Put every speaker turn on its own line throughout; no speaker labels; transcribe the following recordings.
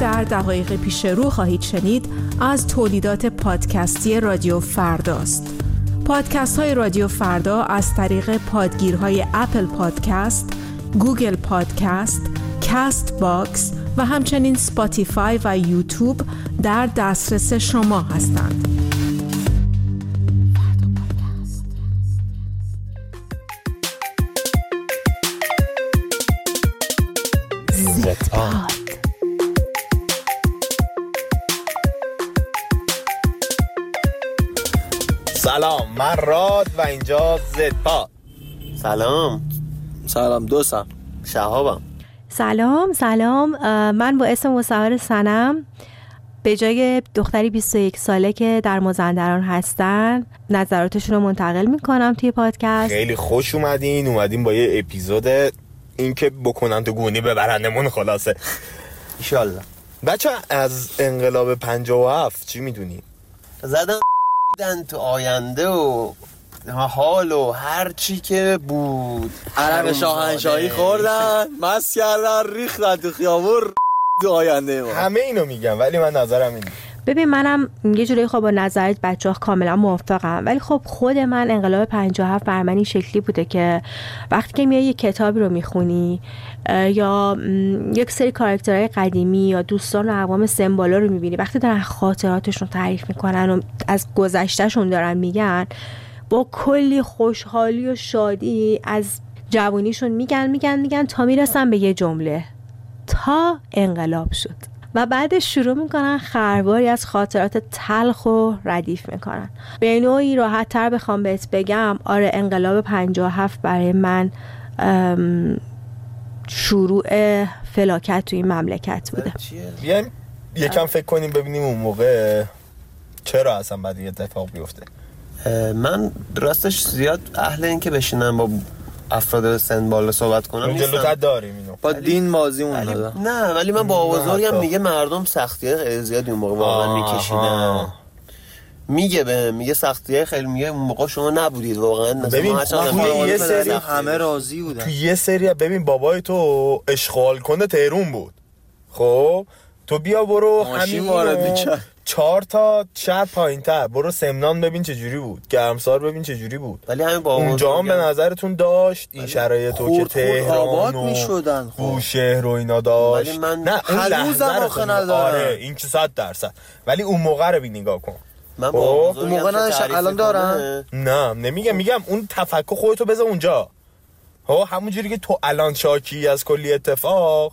در دقایق پیش رو خواهید شنید از تولیدات پادکستی رادیو فرداست. پادکست های رادیو فردا از طریق پادگیرهای Apple Podcast، Google Podcast، Castbox و همچنین Spotify و یوتیوب در دسترس شما هستند.
سلام من راد و اینجا زد
سلام.
سلام دوستم.
شهابم.
سلام سلام. من با اسم مصور سنم به جای دختری 21 ساله که در مازندران هستن نظراتشون رو منتقل می‌کنم توی پادکست.
خیلی خوش اومدین. اومدین با یه اپیزود این که بکنن تو گونی ببرندمون خلاصه.
ایشالله
بچه از انقلاب 57 چی می‌دونی؟
زدن دیدن تو آینده و حال و هر چی که بود.
عرق شاهنشاهی خوردن. مست کردن ریختن تو خیابون. تو آینده ما.
همه اینو میگم ولی من نظرم اینه.
ببین منم یه جوری خب با نظرت بچه ها کاملا موافقم. ولی خب خود من انقلاب 57 بر من این شکلی بوده که وقتی که میای یه کتابی رو می‌خونی یا یک سری کارکترهای قدیمی یا دوستان و اقوام سمبالا رو می‌بینی وقتی دارن خاطراتشون تعریف می‌کنن و از گذشتهشون دارن میگن با کلی خوشحالی و شادی از جوانیشون میگن میگن میگن تا می‌رسن به یه جمله. تا انقلاب شد. و بعدش شروع می‌کنن خرباری از خاطرات تلخ و ردیف می‌کنن. به نوعی راحت تر بخوام بهت بگم آره انقلاب 57 برای من شروع فلاکت توی این مملکت بوده.
بیایم یکم فکر کنیم ببینیم اون موقع چرا اصلا بعد یه اتفاق بیفته.
من راستش زیاد اهل این که بشینم با افراد سن بالا صحبت کنم
جلوتر داریم اینو.
با دین مازی اون
نه ولی من با بزرگم میگه مردم سختی خیلی زیادی اون موقع واقعا میکشیدن. میگه به میگه سختی خیلی میگه اون موقع شما نبودید واقعا.
ببین یه سری
همه راضی بودن.
تو یه سری ببین بابای تو اشغال کنه تهرون بود. خب؟ تو بیا برو همین وارد چهار تا شهر پایین تر برو سمنان ببین چه جوری بود. گرمسار ببین چه جوری بود.
ولی همین با
اونجا هم به نظرتون داشت. این شرایط تو که تهران و
می‌شدن
شهر و اینا داشت
ولی من
نه اون لحظه آره این که صد درصد. ولی اون موقع رو نگاه کن.
من با
اون موقع الان دارن؟
نه نمیگم میگم اون تفکر خودتو بذار اونجا. ها همون جوری که تو الان شاکی از کلی اتفاق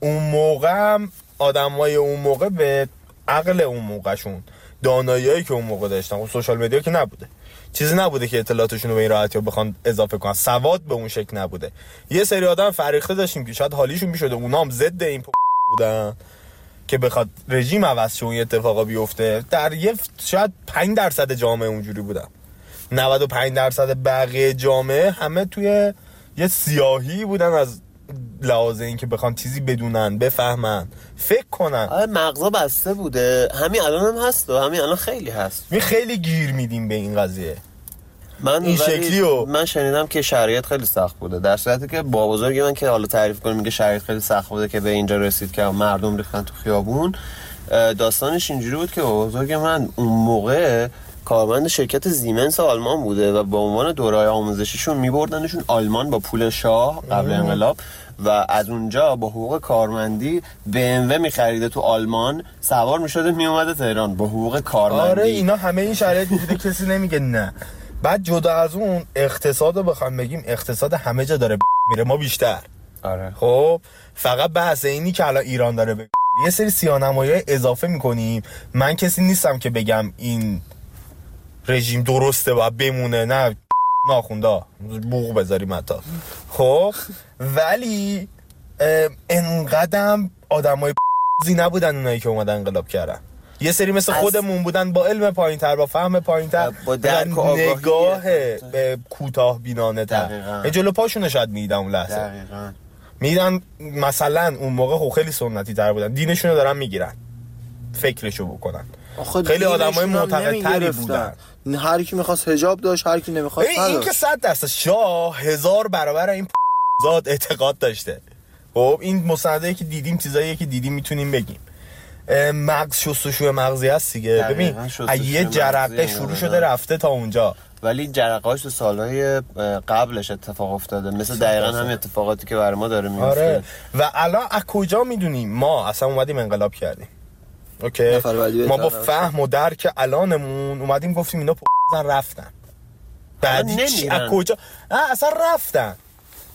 اون موقع هم آدمای اون موقع به عقل اون موقعشون داناییایی که اون موقع داشتن اون سوشال مدیا که نبوده. چیزی نبوده که اطلاعاتشون رو به این راحتی بخوان اضافه کنن. سواد به اون شکل نبوده. یه سری آدم فریخته داشتیم که شاید حالیشون می‌شده اونا هم ضد این بودن که بخواد رژیم عوض شه اون اتفاقا بیفته. در یه شاید 5 درصد جامعه اونجوری بودن. 95 درصد بقیه جامعه همه توی یه سیاهی بودن از لحاظ این که بخوان چیزی بدونن بفهمن فکر کنن.
آره مغزا بسته بوده. همین الان هم هست و همین الان خیلی هست.
می خیلی گیر میدیم به این قضیه.
من
این شکلی و
من شنیدم که شرایط خیلی سخت بوده. در صورتی که با بزرگی من که حالا تعریف کنم میگه شرایط خیلی سخت بوده که به اینجا رسید که مردم ریختن تو خیابون. داستانش اینجوری بود که بزرگ من اون موقع کارمند شرکت زیمنس آلمان بوده و با عنوان دورای آموزشیشون میبردنشون آلمان با پول شاه قبل انقلاب و از اونجا با حقوق کارمندی BMW میخریده تو آلمان سوار می‌شده میومده تهران با حقوق کارمندی.
آره اینا همه این شرایط بوده کسی نمیگه نه. بعد جدا از اون اقتصاد رو بخوام بگیم اقتصاد همه جا داره میره ما بیشتر.
آره.
خب فقط بحث اینی که الان ایران داره ب... یه سری سیانمایی اضافه می‌کنیم. من کسی نیستم که بگم این رژیم درسته و بمونه. نه ناخونده بوغ بذاریم حتی. خب ولی انقدم آدم های زی نبودن اونایی که اومدن انقلاب کردن. یه سری مثل خودمون بودن با علم پایین تر با فهم پایین تر
با درک
نگاه به کوتاه بینانه تر جلو پاشون شاید میدن اون لحظه.
دقیقا.
میدن مثلا اون موقع خب خیلی سنتی تر بودن. دینشون رو دارن می‌گیرن. فکرشو بکنن. خیلی آدمای معتقدتری بودن.
هر کی می‌خواست حجاب داشت هر کی نمی‌خواست
این که صد درصد شاه هزار برابر این زاد اعتقاد داشته. خب این مصاحبه که دیدیم چیزایی که دیدیم می‌تونیم بگیم. مغز شستشوی مغزی هست دیگه. ببین یه جرقه شروع. شده رفته تا اونجا.
ولی جرقهاش تو سالهای قبلش اتفاق افتاده. مثل دقیقا همین اتفاقاتی که برای ما داره میفته
آره. و الان از کجا می‌دونیم؟ ما اصلا اومدیم انقلاب کردیم. اوکی. ما با فهم و درک الانمون اومدیم گفتیم اینا زن رفتن. بعدی چی. از کجا؟ اصلا رفتن.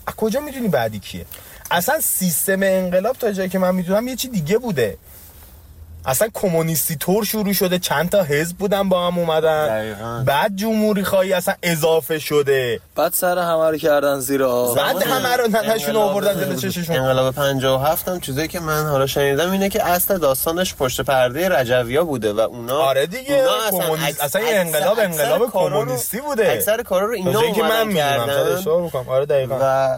از کجا می‌دونی بعدی کیه؟ اصلا سیستم انقلاب تا جایی که من می‌دونم یه چی دیگه بوده. اصلا کمونیستی طور شروع شده چند تا حزب بودن با هم اومدن.
دقیقاً.
بعد جمهوری خواهی اصلا اضافه شده.
بعد سر همه رو کردن زیر آب.
بعد همه رو ننشون آوردن جلو چششون.
انقلاب 57 هم چیزایی که من حالا شنیدم اینه که اصل داستانش پشت پرده رجویا بوده و اونا
آره دیگه
اونا اکس-
اصلا
اکثر-
انقلاب انقلاب کمونیستی بوده.
اکثر کارا رو اینا
که من
کردن.
آره دقیقاً.
و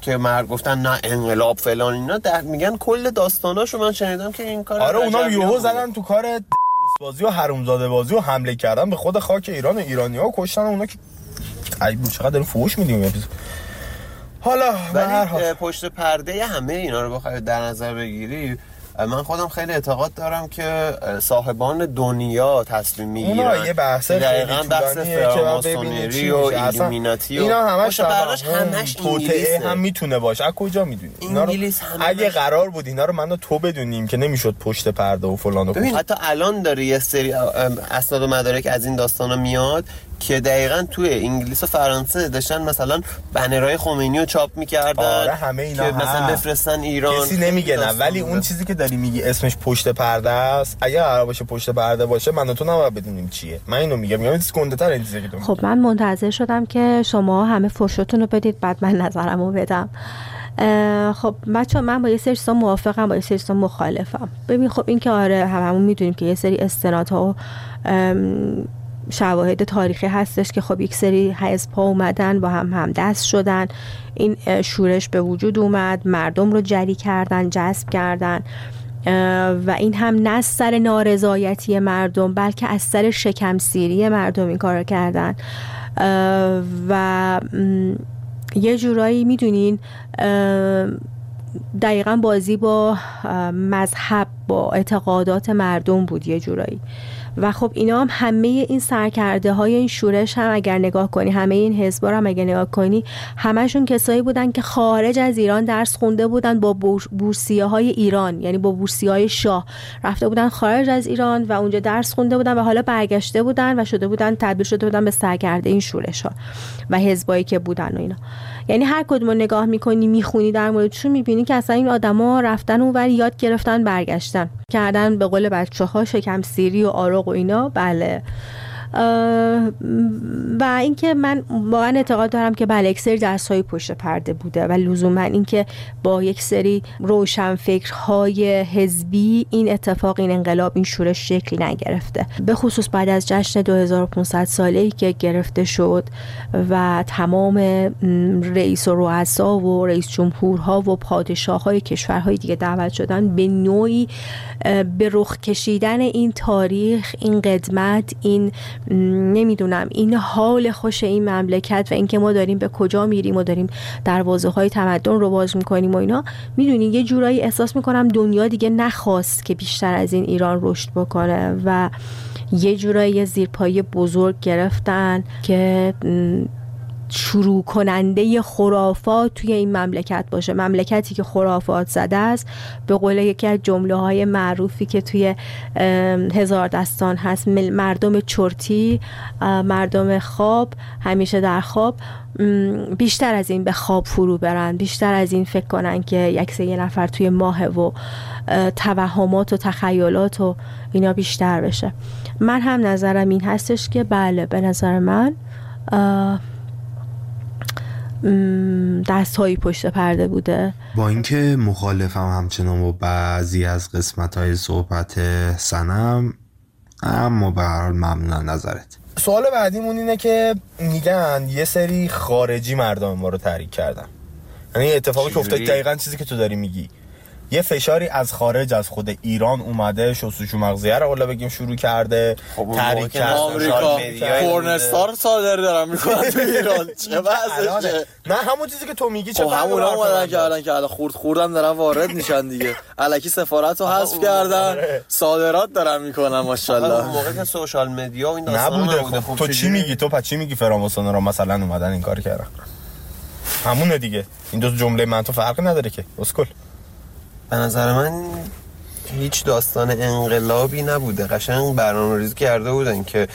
که مرد گفتن نه انقلاب فلان اینا در میگن کل داستاناشو من شنیدم که این کار
آره یهو
بوده.
زدن تو کار بازی و حرومزاده بازی و حمله کردن به خود خاک ایران و ایرانی ها کشتن اونا که ای بود چقدر داریم فوش میدیم این. حالا
ولی پشت پرده همه اینا رو بخوای در نظر بگیری من خودم خیلی اعتقاد دارم که صاحبان دنیا تصمیم می‌گیرن
اونا یه بحث
دقیقاً بحث فراماسونری و ایلومیناتی و
اینا همش
پردهش
توهم،
همش انگلیسه.
هم می‌تونه باشه از کجا می‌دونی اینا رو اگه قرار بود اینا رو من و تو بدونیم که نمی‌شد پشت پرده و فلان و
ببین. حتی الان داره یه سری اسناد و مدارک از این داستانا میاد که دقیقا توی انگلیس و فرانسه داشتن مثلا بنرهای خمینی رو چاپ می‌کردن
آره، همه اینا
که مثلا. بفرستن ایران
کسی نمیگه نه ولی. اون چیزی که داری میگی اسمش پشت پرده است اگه قرار باشه پشت پرده باشه من تو نباید بدونیم چیه من اینو میگم میگم این چیز گنده تر این چیزی که.
خب من منتظر شدم که شما همه فرشتون رو بدید بعد من نظرم رو بدم خب بچه من با یه سری چیزا موافقم با یه سری چیزا مخالفم ببین خب این که آره هممون می‌دونیم که یه سری استنادها و شواهد تاریخی هستش که خب یک سری حزب ها اومدن با هم هم دست شدن. این شورش به وجود اومد مردم رو جری کردن جذب کردن. و این هم نه از سر نارضایتی مردم بلکه از سر شکمسیری مردم این کار رو کردن و یه جورایی می‌دونین دقیقا بازی با مذهب با اعتقادات مردم بود یه جورایی. و خب اینا هم همه این سرکرده های این شورش هم اگر نگاه کنی همه این حزبا رو هم اگر نگاه کنی همشون کسایی بودن که خارج از ایران درس خونده بودن با بور- بورسیه های ایران یعنی با بورسیه های شاه. رفته بودن خارج از ایران و اونجا درس خونده بودن و حالا برگشته بودن و شده بودن تبدیل شده بودن به سرکرده این شورش ها و حزبایی که بودن و اینا. یعنی هر کدوم نگاه می‌کنی می‌خونی در موردشون می‌بینی که اصلا این آدما رفتن اونور یاد گرفتن برگشتن. کردن به قول بچه ها شکم سیری و آرق و اینا. بله. و اینکه من واقعا اعتقاد دارم که بله یک سری درس های پشت پرده بوده و لزوما اینکه با یک سری فکرهای حزبی این اتفاق این انقلاب این شورش شکلی نگرفته. به خصوص بعد از جشن 2500 ساله ای که گرفته شد و تمام رئیس و رؤسا و رئیس جمهورها و پادشاه های کشورهای دیگه دعوت شدن به نوعی به رخ کشیدن این تاریخ این قدمت این نمی‌دونم. این حال خوش این مملکت و اینکه ما داریم به کجا میریم و داریم دروازه های تمدن رو باز می‌کنیم و اینا می‌دونی یه جورایی احساس می‌کنم دنیا دیگه نخواست که بیشتر از این ایران رشد بکنه و یه جورایی زیرپایی بزرگ گرفتن که شروع کننده خرافات توی این مملکت باشه. مملکتی که خرافات زده است به قول یکی از جمله های معروفی که توی هزار دستان هست. مردم چرتی مردم خواب همیشه در خواب. بیشتر از این به خواب فرو برن. بیشتر از این فکر کنن که یک یه نفر توی ماه و توهمات و تخیلات و اینا بیشتر بشه. من هم نظرم این هستش که بله به نظر من اه، م، دستهایی پشت پرده بوده.
با اینکه مخالفم همچنان با بعضی از قسمت های صحبت سنم اما به هر حال ممنون نظرت.
سوال بعدیمون اینه که میگن یه سری خارجی مردم ما رو تحریک کردن. یعنی اتفاقی که افتاد؟ دقیقا چیزی که تو داری میگی. یه فشاری از خارج از خود ایران اومده شستشو مغزیه رو حالا بگیم شروع کرده
خب
تحریک کرده.
آمریکا پورنستار صادر دارن می‌کنن تو ایران. چه. وضعشه
نه همون چیزی که تو میگی چه
خب
حرف
اومدن؟ کردن که الان خورد خوردم دارن وارد میشن دیگه. الکی سفارت رو حذف کردن.
آره.
صادرات دارن می‌کنن
اون
ماشاءالله
موقع که سوشال مدیا و این داستانا
نبوده خب تو چی؟ میگی؟ تو چی میگی؟ فراموسانا رو مثلا اومدن این کار کردن. همونه دیگه. این دو جمله من تو فرقی نداره که. اسکل.
به نظر من هیچ داستان انقلابی نبوده قشنگ برنامه ریزی کرده بودن که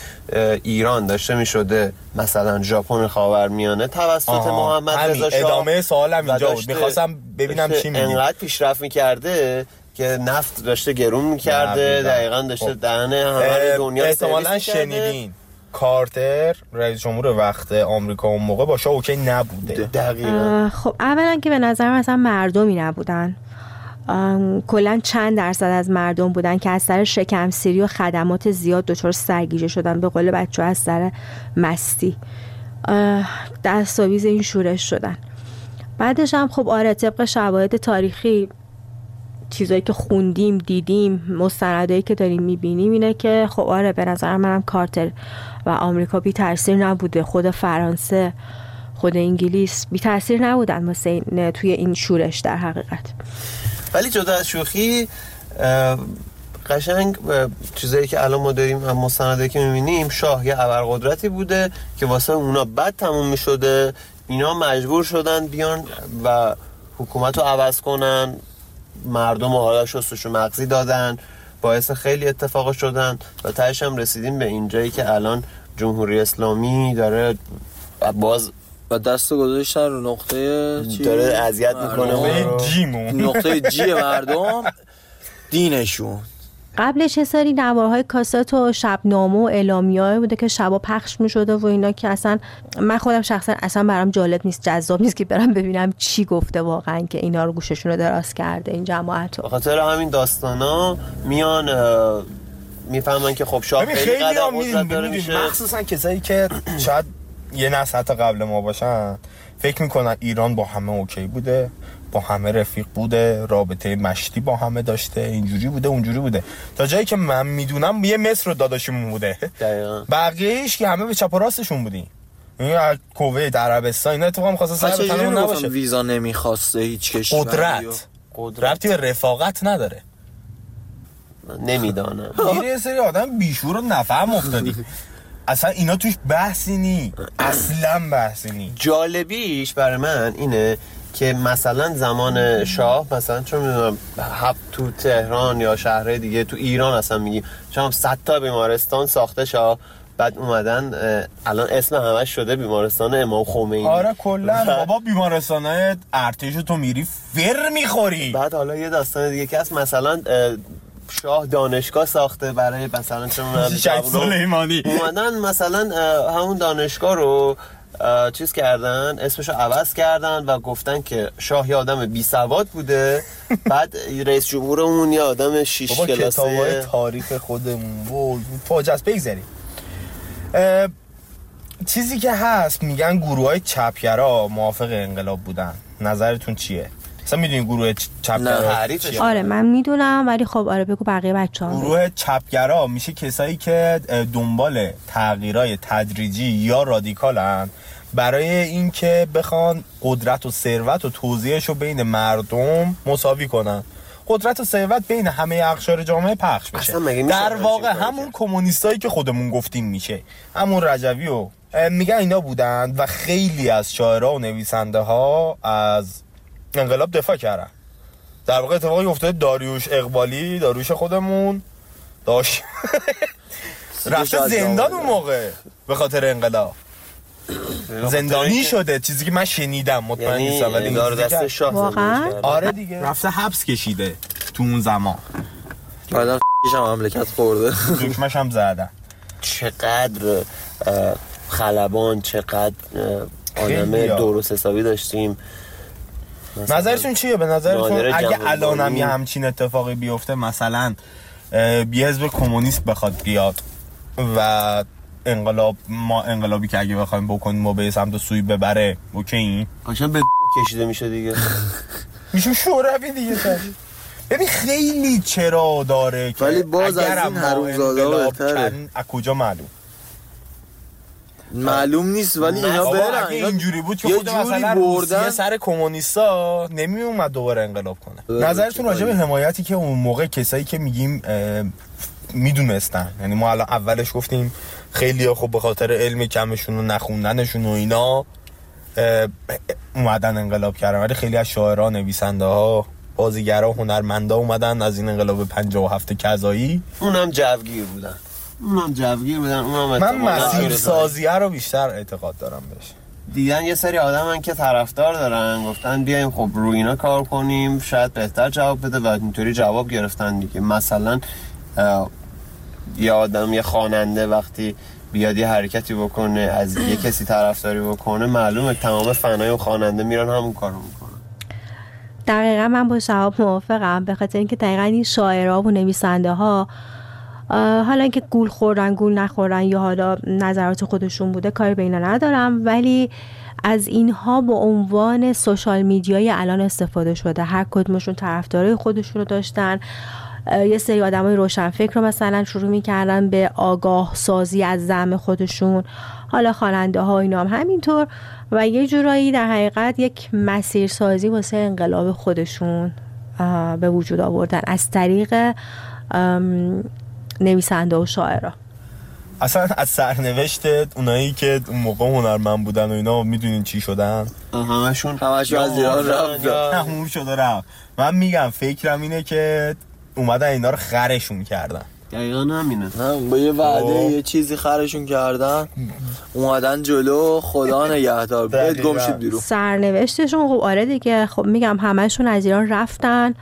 ایران داشته می شده مثلا ژاپن خاورمیانه توسط
آها،
محمد. رضا شاه
ادامه سوالم اینجا بود می‌خواستم ببینم چی میگی
انقدر پیشرفت می‌کرده که نفت داشته گرون می‌کرده
دقیقاً.
دقیقا داشته
خب.
دهن همه دنیا رو
احتمالا. شنیدین کارتر رئیس جمهور وقت آمریکا اون موقع با شاه اوکی نبوده
دقیقا
خب اولا که به نظر من اصلا مردمی نبودن کلا چند درصد از مردم بودن که از سر شکم سیری و خدمات زیاد دچار سرگیجه شدن به قول بچه از سر مستی. دستاویز این شورش شدن. بعدش هم خب آره طبق شواهد تاریخی چیزایی که خوندیم دیدیم مستندایی که داریم می‌بینیم اینه که خب آره به نظر منم کارتر و آمریکا بی تاثیر نبوده. خود فرانسه خود انگلیس بی تاثیر نبودن توی این شورش در حقیقت.
ولی جدا از شوخی قشنگ چیزایی که الان ما داریم هم مستندایی که می‌بینیم شاه یه ابرقدرتی بوده که واسه اونا بد تموم می‌شده اینا مجبور شدن بیان و حکومت رو عوض کنن مردم حالا شستشو مغزی دادن باعث خیلی اتفاق شدن و تهش هم رسیدیم به اینجایی که الان جمهوری اسلامی داره باز
و دست رو گذاشتن رو نقطه چی؟
داره اذیت می‌کنه
نقطه جی مردم دینشون.
قبلش یه سری نوارهای کاست و شبنامه و اعلامیه بوده که شبا پخش می شده و اینا که اصلا من خودم شخصا اصلا برام جالب نیست جذاب نیست که برم ببینم چی گفته واقعا که اینا رو گوششون رو دراز کرده این جماعت رو
خاطر همین داستانا میان می‌فهمن که خب شاه خیلی
خیلی
قدر داره میشه.
مخصوصا کسایی که شاید یه نسل حتی قبل ما باشن فکر می‌کنن ایران با همه اوکی بوده با همه رفیق بوده رابطه مشتی با همه داشته اینجوری بوده اونجوری بوده. تا جایی که من می‌دونم یه مصر رو داداشمون بوده.
دقیقا.
بقیهش که همه به چپ و راستشون بودیم این از کویت عربستان اینا اتفاقا می‌خواستن سر نباشه.
ویزا نمی‌خواسته هیچ کشوری
قدرت.
قدرت.
ربطی به رفاقت نداره.
نمی‌دانم.
یه سری آدم بیشور و نفهم افتادی. اصلا اینا توش بحثی نی. اصلا بحثی نی.
جالبیش برای من اینه که مثلا زمان شاه مثلا چون می‌دونم هفت تو تهران یا شهرهای دیگه تو ایران اصلا میگیم چون 100 تا بیمارستان ساخته شاه بعد اومدن الان اسم همش شده بیمارستان امام خمینی.
آره کلا. بابا بیمارستان ارتش تو میری فر می‌خوری.
بعد حالا یه داستان دیگه که هست مثلا شاه دانشگاه ساخته برای مثلا جوونا.
سلیمانی
اومدن مثلا همون دانشگاه رو چیز کردن اسمش رو عوض کردن و گفتن که شاه یه آدم بی سواد بوده بعد رئیس جمهورمون یه آدم شیش
بابا
کلاسه
تاریخ خودمون وای فاجعه بگذاریم چیزی که هست میگن گروه های چپگرا موافق انقلاب بودن نظرتون چیه؟ مثلا می‌دونی گروه چپگرا؟
آره من می‌دونم ولی خب آره بگو بقیه بچه ها
گروه چپگرا میشه کسایی که دنبال تغییرای تدریجی یا رادیکالن. برای اینکه بخوان قدرت و ثروت و توزیعش رو بین مردم مساوی کنن. قدرت و ثروت بین همه اقشار جامعه پخش بشه در واقع همون؟ کمونیستایی که خودمون گفتیم میشه. همون رجوی و میگن اینا بودن و خیلی از شاعرها و نویسنده ها از انقلاب دفاع کردن. در واقع اتفاقی افتاده داریوش اقبالی داریوش خودمون. داشت رفته زندان. اون موقع به خاطر انقلاب. زندانی شده چیزی که من شنیدم مطمئن
یعنی
نیستم ولی
دار دست شاه.
آره دیگه. رفته حبس کشیده تو اون زمان.
بعدا هم مملکت خورده.
دکمش هم زدن.
چقدر خلبان چقدر آدم. درست حسابی داشتیم.
نظرتون چیه؟ به نظرتون اگه
جوانبانی.
الان هم یه همچین اتفاقی بیفته مثلا یه حزب کمونیست بخواد بیاد و انقلاب ما انقلابی که اگه بخوایم بکنیم و به سمت سوی ببره اوکی؟
قشنگ به کشیده میشه دیگه.
میشه شوروی دیگه ببین خیلی چرا داره که
ولی باز از این
ما
حرومزاده
انقلاب
بهتره.
کردیم، از کجا معلوم؟
معلوم نیست ولی اینا برن.
اگه اینجوری بود که خود مثلا
بردن.
سر کمونیستا نمی اومد دوباره انقلاب کنه. نظرتون راجع به حمایتی که اون موقع کسایی که میگیم می‌دونستن. یعنی ما الان اولش گفتیم خیلی خب به خاطر علم کمشون و نخوندنشون و اینا اومدن انقلاب کردن. ولی خیلی از شاعرها نویسنده ها بازیگرا هنرمندا اومدن از این انقلاب 57 کذایی.
اونم جوگیر بودن. اونم جوگیر بودن اونم
من مسیر. سازیه رو بیشتر اعتقاد دارم بهش.
دیدن یه سری آدم که طرفدار دارن گفتن بیایم خب روی اینا کار کنیم شاید بهتر جواب بده و اینطوری جواب گرفتن دیگه. مثلا یه آدم یه خواننده وقتی بیاد یه حرکتی بکنه از یه کسی طرفداری بکنه معلومه تمام فنای و خواننده میرن همون کارو می‌کنن.
دقیقا من با شهاب موافقم به خاطر اینکه دقیقا این شاعرها و نویسنده ها حالا اینکه گول خوردن گول نخوردن یا حالا نظرات خودشون بوده کاری به اینا ندارم. ولی از اینها به عنوان سوشال میدیای الان استفاده شده. هر کدومشون طرفدارای خودشون رو داشتن. یه سری آدمای روشنفکر رو مثلا شروع می‌کردن به آگاه سازی از زم خودشون. حالا خواننده ها اینا هم همینطور. و یه جورایی در حقیقت یک مسیر سازی واسه انقلاب خودشون به وجود آوردن. از طریق نویسنده و شاعرها
اصلا از سرنوشت اونایی که اون موقع هنرمند بودن و اینا می‌دونین چی شدن؟
همشون
همشون از ایران رفتن.
تموم شده رفت. من میگم فکرم اینه که اومدن اینا رو خرشون کردن.
دقیقا همینه.
هم با یه وعده
خب.
یه چیزی خرشون کردن اومدن جلو خدا نگهدار. بهت. گم شید بیرون.
سرنوشتشون خب آره دیگه. خب میگم همشون از ایران رفتن.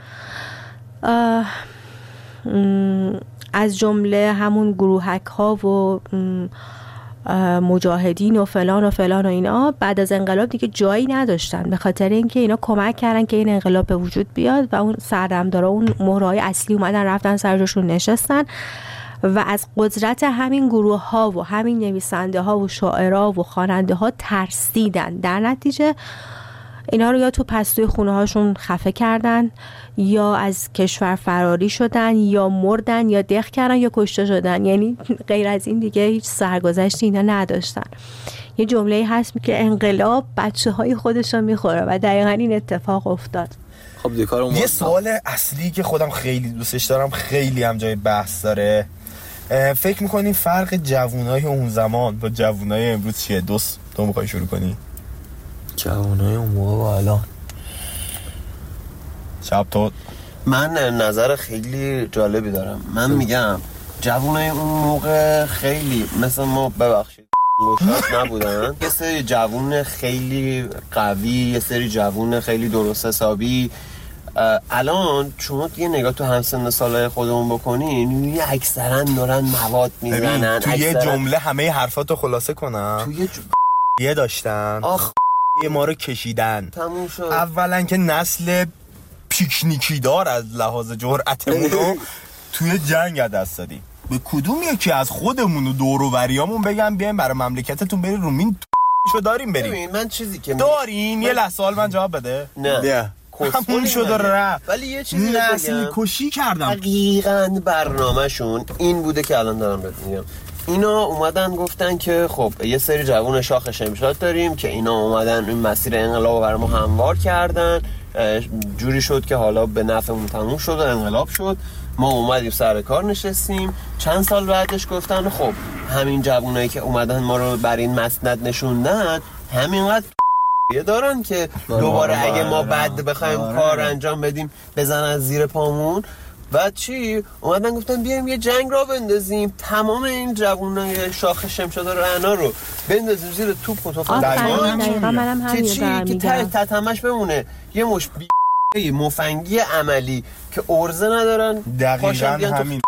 اه، م، از جمله همون گروهک ها و مجاهدین و فلان و فلان و اینا بعد از انقلاب دیگه جایی نداشتن. به خاطر اینکه اینا کمک کردن که این انقلاب به وجود بیاد و اون سردمدارا اون مهرهای اصلی اومدن رفتن سر جاشون نشستن. و از قدرت همین گروه ها و همین نویسنده ها و شاعرها و خواننده ها ترسیدن. در نتیجه اینا رو یا تو پستوی خونه هاشون خفه کردن یا از کشور فراری شدن یا مردن یا دق کردن یا کشته شدن. یعنی غیر از این دیگه هیچ سرگذشتی اینا نداشتن. یه جمله هست که انقلاب بچه های خودش رو می‌خوره و دقیقا این اتفاق افتاد.
خب
یه سوال اصلی که خودم خیلی دوستش دارم خیلی هم جای بحث داره. فکر می‌کنین فرق جوونای اون زمان با جوونای امروز چیه؟ دوست تو می‌خوای شروع کنی؟
جوانای اون موقع با الان.
شب تو.
من نظر خیلی جالبی دارم. من میگم جوانای اون موقع خیلی مثل ما ببخشید گشت نبودن. یه سری جوون خیلی قوی یه سری جوون خیلی درست حسابی. الان شما یه نگاه تو همسن سالهای خودمون بکنین یه اکثرا دارن مواد می‌زنن
تو یه جمله همه حرفاتو خلاصه کنم.
توی یه ج...
یه داشتن.
آخ.
ما رو کشیدن.
تموم شد.
اولا که نسل پیکنیکی دار از لحاظ جرأتمون رو توی جنگ دست دادیم. به کدوم یکی از خودمون و دور و بگم بیایم برای مملکتتون بریم رومین شو داریم بریم.
من چیزی که
داریم یه لحظه سوال من جواب بده.
نه.
همون شد و رفت.
ولی یه چیزی
نسل. کشی کردم.
دقیقا برنامهشون این بوده که الان دارم بهت میگم. اینا اومدن گفتن که خب یه سری جوون شاخ شمشاد داریم که اینا اومدن این مسیر انقلاب برای ما هموار کردن جوری شد که حالا به نفعمون تموم شد و انقلاب شد. ما اومدیم سر کار نشستیم. چند سال بعدش گفتن خب همین جوونایی که اومدن ما رو بر این مسند نشوندن همینقدر یه دارن که دوباره اگه ما بعد بخوایم کار انجام بدیم بزن از زیر پامون. بعد چی؟ اومدن گفتن بیایم یه جنگ را بندازیم. تمام این جوانای شاخ شمشاد رعنا رو بندازیم زیر توپ و تفنگ. که چی؟ که ته تتمش بمونه. یه مش بی مفنگی عملی که ارزه ندارن.
دقیقا همین.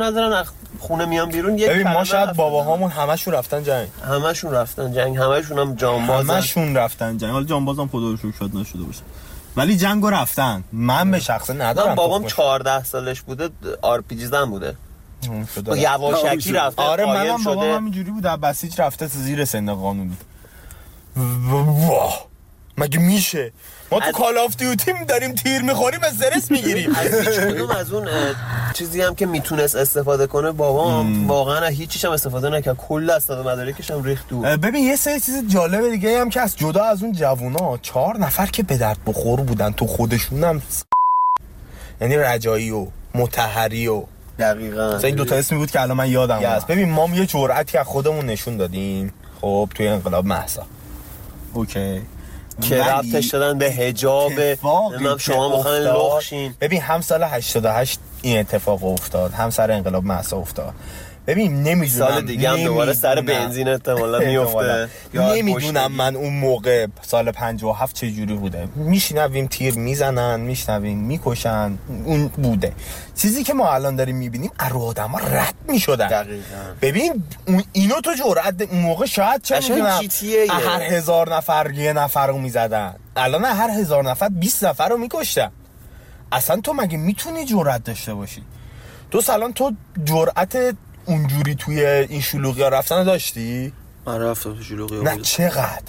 ندارن. از خونه میان بیرون. یک
ببین ما شاید باباهامون همشون رفتن جنگ.
همشون رفتن جنگ. همشون هم جانبازن
همشون رفتن جنگ. حالا جانبازم خدا رو شکر شاید نشده باشه. ولی جنگو رفتن. من به شخصه ندارم
بابام
تخمش.
14 سالش بوده آر پی جی زن بوده. یواشکی رفته
آره منم بابام
شده.
همینجوری بود. در بسیج رفته زیر سن قانونی واه. مگه میشه؟ ما تو کال آف دیوتی داریم تیر می‌خوریم استرس می‌گیریم.
از هیچ کدوم از اون چیزی هم که می‌تونست استفاده کنه بابام واقعا هیچیش هم استفاده نکرد. کل اسناد مدارکش هم ریخت دور.
ببین یه سری چیز جالب دیگه هم که از جدا از اون جوونا چهار نفر که به درد بخور بودن تو خودشون هم یعنی رجایی و متحری و
دقیقا.
مثلا این دوتا اسمی بود که الان من یادم
یا.
هست ببین ما یه جرأتی از خودمون نشون دادیم. خب توی انقلاب محسا اوکی.
که ربطش دادن به هجاب شما می‌خواین
افتاد-
لخشین
ببین هم سال 88 این اتفاق افتاد هم سر انقلاب محسا افتاد. ببین نمی‌دونم
سال دیگه هم دوباره سر. بنزین احتمالا میفته
نمی‌دونم من اون موقع سال 57 چه جوری بوده. میشنویم تیر می‌زنن میشنویم می‌کشن اون بوده. چیزی که ما الان داریم می‌بینیم ارو آدم رد می‌شدن.
دقیقاً.
ببین اون اینو تو جرأت اون موقع شاید چه می‌دونم. هر هزار نفر یه نفر رو می‌زدن. الان هر هزار نفر 20 نفر رو میکشتن. اصلا تو مگه می‌تونی جرأت داشته باشی؟ تو سلام تو جرأت اونجوری توی این شلوغی رفتن داشتی؟
من رفتم تو شلوغی
نه چقدر؟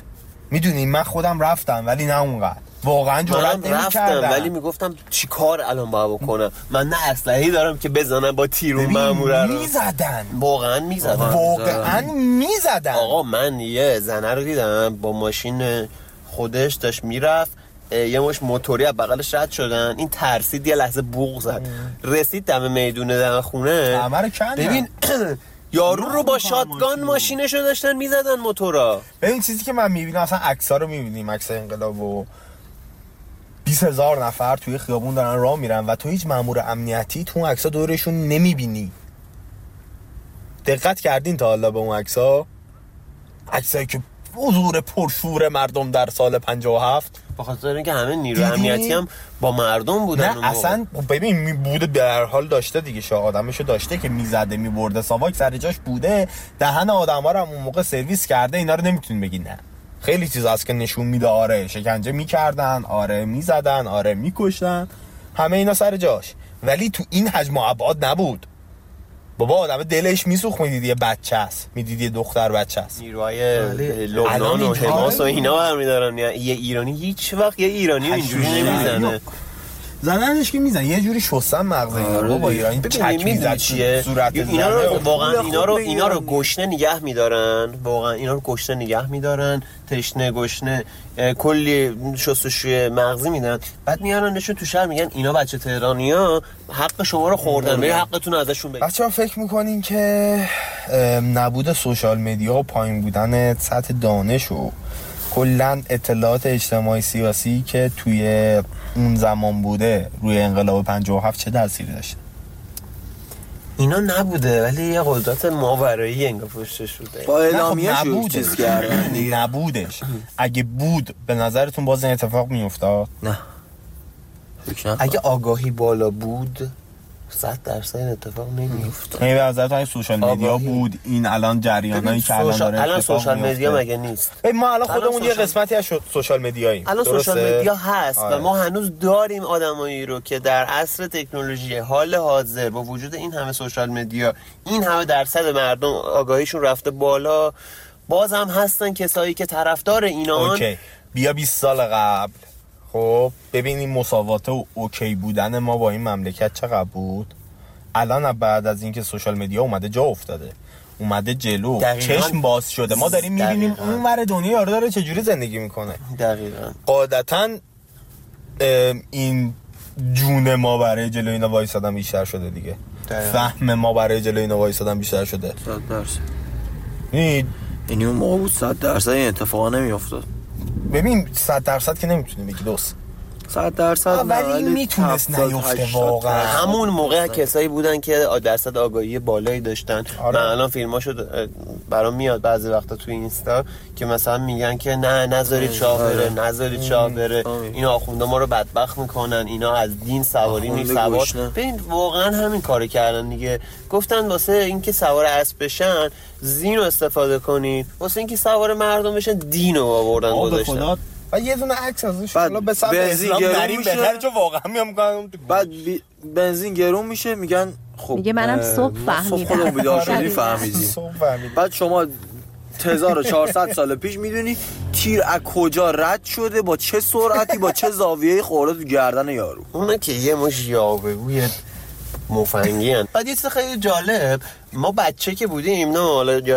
می‌دونی من خودم رفتم ولی نه اونقدر. واقعا جرأت نمی‌کردم.
ولی می‌گفتم چی کار الان باید بکنم؟ من نه اسلحه‌ای دارم که بزنم با تیرون
ببین،
ماموره رو.
می‌زدن.
واقعا می‌زدم
واقعا می‌زدن.
آقا من یه زنه رو دیدم با ماشین خودش داشت می‌رفت. یه مش موتوری از بغلش رد شدن. این ترسید یه لحظه بوق زد. رسید دم میدون دم خونه. ببین یارو رو با شاتگان
ماشین.
ماشینشو داشتن می‌زدن موتورا.
ببین چیزی که من می‌بینم اصلا عکس رو می‌بینیم عکس انقلاب و 20 هزار نفر توی خیابون دارن راه میرن و تو هیچ مامور امنیتی تو اون عکس دورشون نمی‌بینی. دقت کردین تا حالا به اون عکس ها عکسایی که حضور پرشور مردم در سال 57
به خاطر اینکه همه نیرو؟ امنیتی هم با مردم بودن
نه. اصلا ببین می بوده در حال داشته دیگه. شاه آدمشو داشته که می‌زده میبرده. ساواک سر جاش بوده. دهن آدم رو هم اون موقع سرویس کرده. اینا رو نمی‌تونی بگی نه. خیلی چیز هست که نشون میده. آره شکنجه می‌کردن آره می‌زدن آره میکشتن. همه اینا سر جاش. ولی تو این حجم و ابعاد نبود. بابا آدم دلش میسوخت می‌دید یه بچه است می‌دید یه دختر بچه است
نیروهای
بله.
لبنان و حماس و اینا برمیدارن یه ایرانی هیچ وقت یه ایرانی اینجوری نمی‌زنه
زنی. زدنش که میزن یه جوری شستن مغز اینا رو. با
دیگه.
ایران
ببین
چک می‌زد
چیه؟
صورت
اینا. رو واقعا اینا رو. اینا رو گشنه نگه میدارن. واقعا اینا رو گشنه نگه میدارن. تشنه گشنه کلی شستشوی مغزی میدن. بعد میارنشون تو شهر میگن اینا بچه تهرانیا حق شما رو خوردن. برید حقتون ازشون بگیر
بچه ها فکر می‌کنین که نبود سوشال مدیا و پایین بودن سطح دانش و کلا اطلاعات اجتماعی سیاسی که توی اون زمان بوده روی انقلاب 57 چه تأثیری داشته
اینا نبوده ولی یه قدرت ماورایی انگار پشتش بوده
با
خب
اعلامیه
نبودش.
کردن دیگه.
نبودش اگه بود به نظرتون باز این اتفاق میافتاد
نه.
اگه آگاهی بالا بود صد درصد این اتفاق نمیفته
یعنی به اگه social
media.
بود این الان جریانایی که الان داره
الان social
media.
مگه نیست
ما الان خودمون یه قسمتی از social media ییم
الان
social؟
media هست
آره.
و ما هنوز داریم آدمایی رو که در عصر تکنولوژی حال حاضر با وجود این همه social media این همه درصد مردم آگاهیشون رفته بالا باز هم هستن کسایی که طرفدار اینان
OK بیا 20 سال قبل خب ببینیم مساوات و OK بودن ما با این مملکت چقدر بود؟ الان بعد از اینکه social media اومده جا افتاده. اومده جلو.
دقیقاً.
چشم باز شده. ما داریم می‌بینیم
دقیقاً.
اون ور دنیا یارو داره چجوری زندگی می‌کنه.
دقیقا.
قاعدتا ام، این جون ما برای جلو اینا وایسادن بیشتر شده دیگه.
دقیقاً.
فهم ما برای جلو اینا وایسادن بیشتر شده.
صد درصد.
یعنی
یعنی اون موقع بود صد درصد این اتفاقا نمیافتاد.
ببین صد درصد که نمی‌تونی بگی دوست
صد درصد
ولی می‌تونست
70
نیفته
80
واقعا.
همون موقع کسایی بودن که درصد آگاهی بالایی داشتن
آره.
من الان فیلماشو برام میاد بعضی وقتا توی اینستا که مثلا میگن که نه نذارید شاه بره. نذارید شاه بره. این آخونده ما رو بدبخت می‌کنن اینا از دین سواری نیست سوار. ببین واقعا همین کارو کردن دیگه گفتن واسه اینکه سوار اسب بشن زین رو استفاده کنید واسه اینکه سوار مردم بشن دین رو آوردن
به
گذاشتن
و یه دونه عکس ازش حالا به سمت
بنزین
اسلام
گرون
نریم
میشه.
بهتر چون واقعا میام
بعد بی... بنزین گرون میشه میگن خب
میگه منم صبح فهمیدم.
خودمون بیدار شدیم
آره.
صبح فهمیدم.
بعد شما 1400 سال پیش می‌دونی تیر از کجا رد شده با چه سرعتی با چه زاویه خورده تو گردن یارو
اونه که یه مش یاوهگوی مفنگی هن. بعد یه چیز خیلی جالب ما بچه که بودیم نه حالا